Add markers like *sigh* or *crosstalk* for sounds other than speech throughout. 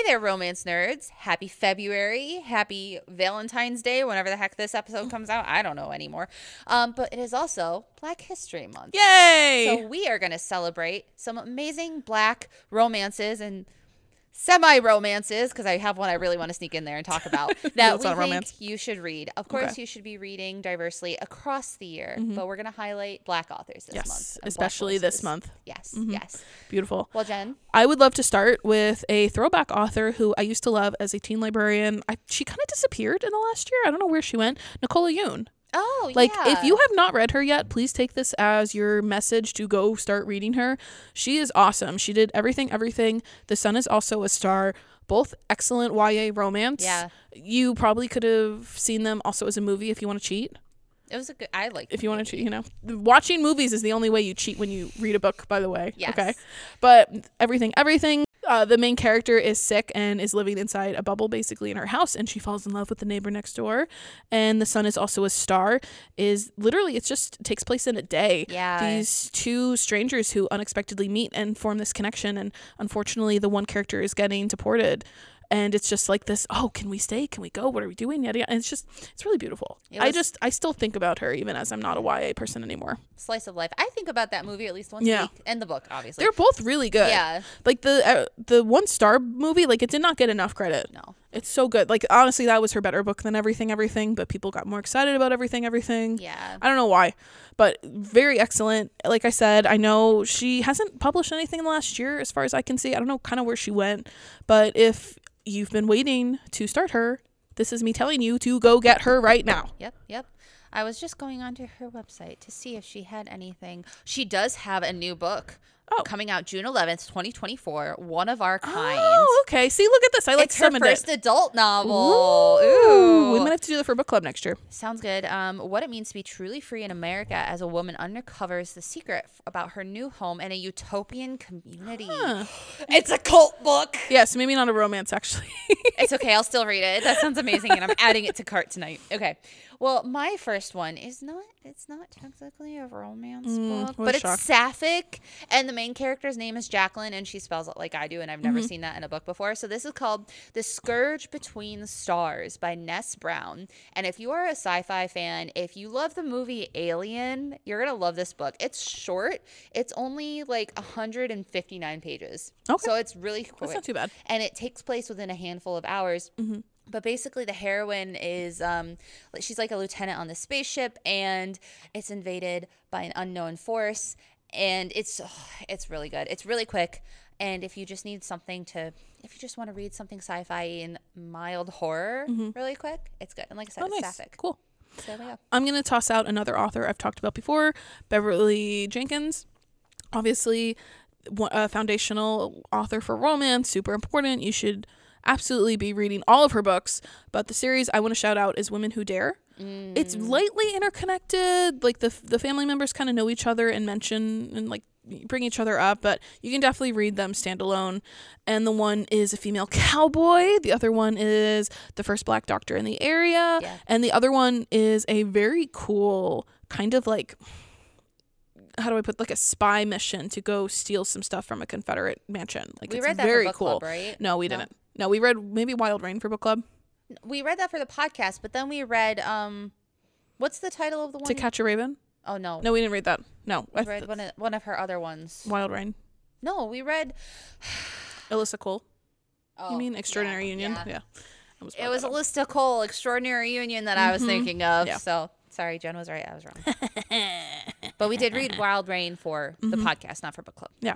Hey there, romance nerds. Happy February. Happy Valentine's Day, whenever the heck this episode comes out. I don't know anymore. Um, but it is also Black History Month. Yay! So we are going to celebrate some amazing black romances and semi romances because I have one I really want to sneak in there and talk about *laughs* that That's we think romance. you should read. Of course, Okay. you should be reading diversely across the year, but we're going to highlight black authors this yes, month. especially this month. Yes, Mhm. yes. Beautiful. Well, Jen, I would love to start with a throwback author who I used to love as a teen librarian. I, she kind of disappeared in the last year. I don't know where she went. Nicola Yoon. Oh, yeah. Like, yeah. if you have not read her yet, please take this as your message to go start reading her. She is awesome. She did everything, everything. The Sun is also a star. Both excellent YA romance. Yeah. You probably could have seen them also as a movie if you want to cheat. It was a good. I like. If you want to cheat, you know, watching movies is the only way you cheat when you read a book. By the way, Yes. okay, but everything, everything. Uh, the main character is sick and is living inside a bubble, basically in her house, and she falls in love with the neighbor next door. And the sun is also a star. Is literally, it just takes place in a day. Yeah. These two strangers who unexpectedly meet and form this connection, and unfortunately, the one character is getting deported. And it's just like this. Oh, can we stay? Can we go? What are we doing? Yada yada. And it's just, it's really beautiful. It I just, I still think about her even as I'm not a YA person anymore. slice of life. I think about that movie at least once Yeah. a week, and the book, obviously. They're both really good. yeah. Like the uh, the one star movie, like it did not get enough credit. No. It's so good. Like honestly, that was her better book than Everything Everything, but people got more excited about Everything Everything. Yeah. I don't know why, but very excellent. Like I said, I know she hasn't published anything in the last year, as far as I can see. I don't know kind of where she went, but if you've been waiting to start her, this is me telling you to go get her right now. Yep. Yep. I was just going onto her website to see if she had anything. She does have a new book Oh. coming out June 11th, 2024. One of our kind. Oh, okay. See, look at this. I like it's her first it. adult novel. Ooh. We might have to do that for book club next year. Sounds good. Um, what it means to be truly free in America as a woman undercovers the secret f- about her new home and a utopian community. Huh. It's a cult book. Yes, maybe not a romance actually. *laughs* It's okay. I'll still read it. That sounds amazing, and I'm adding it to cart tonight. Okay. Well, my first one is not. It's not technically a romance book, but it's sapphic, and the main character's name is Jacqueline, and she spells it like I do, and I've never seen that in a book before. So this is called "The Scourge Between the Stars" by Ness Brown. And if you are a sci-fi fan, if you love the movie Alien, you're gonna love this book. It's short. It's only like 159 pages. Okay. So it's really quick That's not too bad. and it takes place within a handful of hours. But basically, the heroine is um, she's like a lieutenant on the spaceship, and it's invaded by an unknown force. And it's it's really good. It's really quick. And if you just need something to, if you just want to read something sci-fi and mild horror, mm-hmm. really quick, it's good. And like I said, Oh, it's nice. sapphic. Cool. So there we go. I'm going to toss out another author I've talked about before, Beverly Jenkins. Obviously, a foundational author for romance, super important. You should absolutely be reading all of her books. But the series I want to shout out is Women Who Dare. It's mm. lightly interconnected. Like the the family members kind of know each other and mention and like bring each other up, but you can definitely read them standalone. And the one is a female cowboy. The other one is the first black doctor in the area. Yeah. And the other one is a very cool kind of like how do I put like a spy mission to go steal some stuff from a Confederate mansion. Like We it's read that very book cool. club, right? No, we No? didn't. No, we read maybe Wild Rain for book club. We read that for the podcast, but then we read um, what's the title of the one? To Catch a Raven. oh no, No, we didn't read that. No, I we th- read one of one of her other ones. Wild Rain. No, we read. *sighs* Alyssa Cole. Oh, you mean Extraordinary yeah, Union? yeah. Yeah. Was It was Alyssa Cole, Extraordinary Union, that I was Mhm. thinking of. Yeah. So sorry, Jen was right. I was wrong. *laughs* but we did read Wild Rain for the Mm-hmm. podcast, not for book club. Yeah.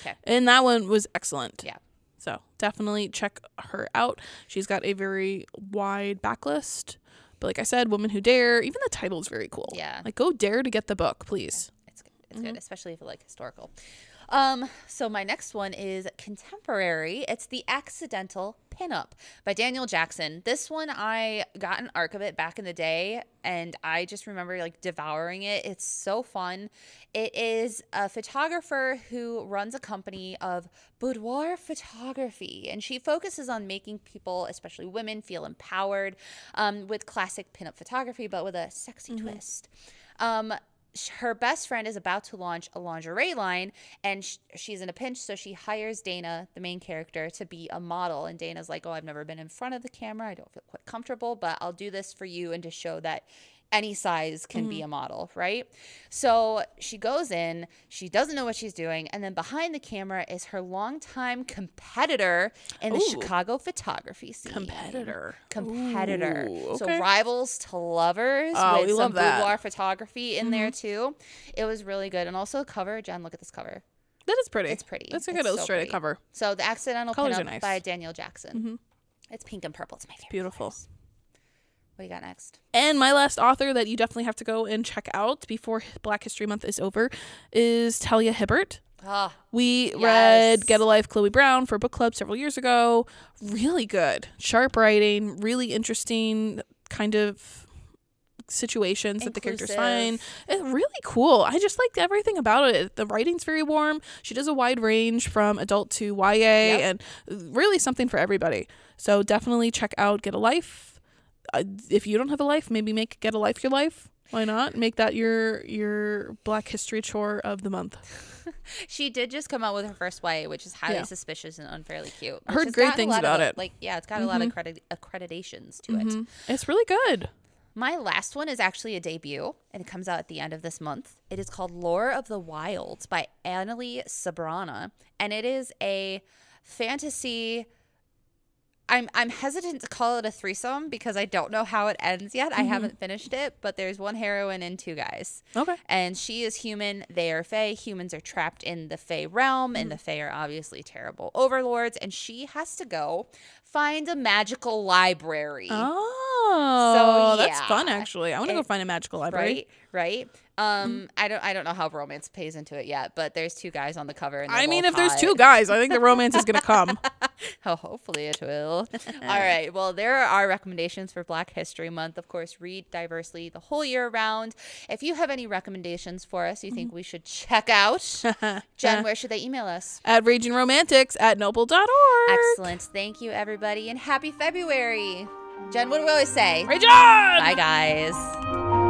Okay. And that one was excellent. Yeah. So definitely check her out. She's got a very wide backlist. But like I said, Women Who Dare, even the title is very cool. Yeah. Like go dare to get the book, please. It's good. It's Mm-hmm. good, especially if you like historical. Um, so my next one is contemporary. It's The Accidental Pinup by Danielle Jackson. This one I got an arc of it back in the day and I just remember like devouring it. It's so fun. It is a photographer who runs a company of boudoir photography and she focuses on making people, especially women, feel empowered um, with classic pinup photography, but with a sexy twist. Um, her best friend is about to launch a lingerie line and sh- she's in a pinch so she hires dana the main character to be a model. And dana's like oh i've never been in front of the camera. I don't feel quite comfortable but i'll do this for you and to show that any size can be a model, right? So she goes in, she doesn't know what she's doing, and then behind the camera is her longtime competitor in the Ooh. Chicago photography scene. Competitor. Competitor. Ooh, So rivals to lovers Oh, with some. Mm-hmm. boudoir photography in there too. It was really good. And also cover, Jen, look at this cover. That is pretty. It's pretty. That's a good so illustrated pretty. cover. So the accidental Colors nice. by Danielle Jackson. It's pink and purple. It's my favorite. Beautiful. colors. What do you got next? And my last author that you definitely have to go and check out before Black History Month is over is Talia Hibbert. Ah, We Yes. read Get a Life Chloe Brown for book club several years ago. Really good. Sharp writing, really interesting kind of situations that the characters find. It's really cool. I just liked everything about it. The writing's very warm. She does a wide range from adult to YA and really something for everybody. So definitely check out Get a Life. Uh, if you don't have a life, maybe make Get a Life your life. Why not? Make that your your Black History chore of the month. *laughs* She did just come out with her first YA, which is highly Yeah. suspicious and unfairly cute. I heard great things about of, it. Like, yeah, it's got a lot of credit accreditations to it. Mhm. It's really good. My last one is actually a debut, and it comes out at the end of this month. It is called Lore of the Wilds by Analeigh Sbrana, and it is a fantasy. I'm I'm hesitant to call it a threesome because I don't know how it ends yet. I haven't finished it, but there's one heroine and two guys. Okay. And she is human, they are fey. Humans are trapped in the fey realm, Mm-hmm. and the fey are obviously terrible overlords. And she has to go find a magical library. Oh, so that's fun. Actually, I want to go find a magical library. Right, right. Um, I don't, I don't know how romance plays into it yet, but there's two guys on the cover. I mean, if there's two guys, I think the romance is gonna come. *laughs* Oh, hopefully it will. *laughs* All right. Well, there are our recommendations for Black History Month. Of course, read diversely the whole year round. If you have any recommendations for us you think Mm-hmm. we should check out, *laughs* Jen, where should they email us? At Raging Romantics at noble.org. Excellent. Thank you, everybody, and happy February. Jen, what do we always say? Rage on! Bye, guys.